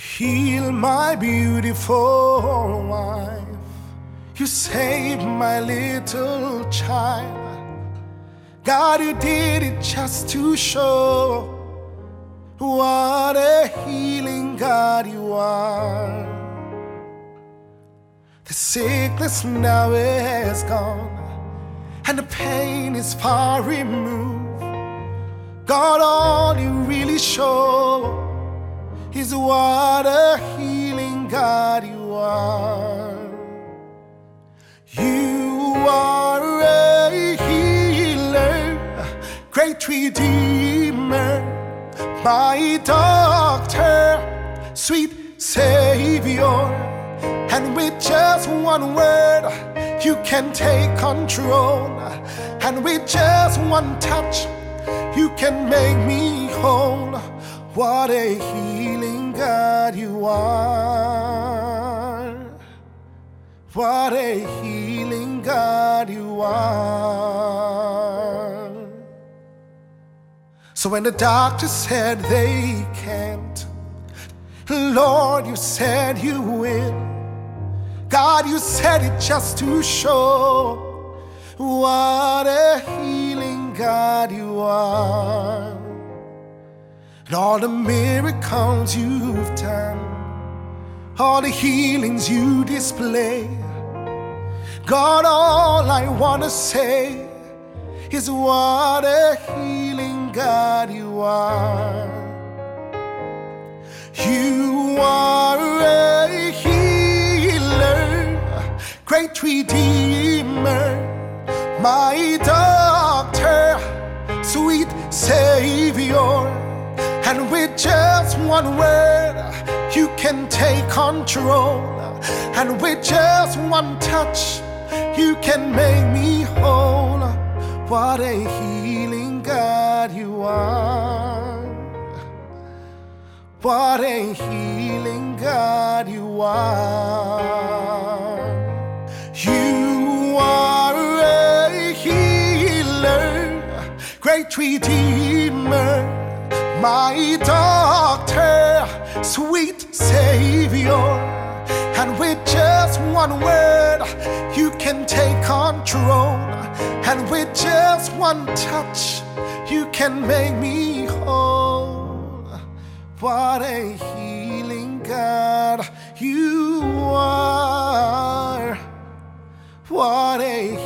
heal my beautiful wife. You saved my little child. God, you did it just to show what a healing God you are. The sickness now is gone, and the pain is far removed. God, all you really show is what a healing God you are. You are a healer, great redeemer, my doctor, sweet savior. And with just one word, you can take control. And with just one touch, you can make me whole. What a healing God you are. What a healing God you are. So when the doctor said they can't, Lord, you said you will. God, you said it just to show what a healing God you are and all the miracles you've done, all the healings you display. God, all I want to say is what a healing God you are. You are a healer, great redeemer, my doctor, sweet savior. And with just one word, you can take control. And with just one touch, you can make me whole. What a healing God you are. What a healing God you are. You are a healer, great redeemer my doctor, sweet Savior. And with just one word, you can take control. And with just one touch, you can make me whole. What a healing God you are. What a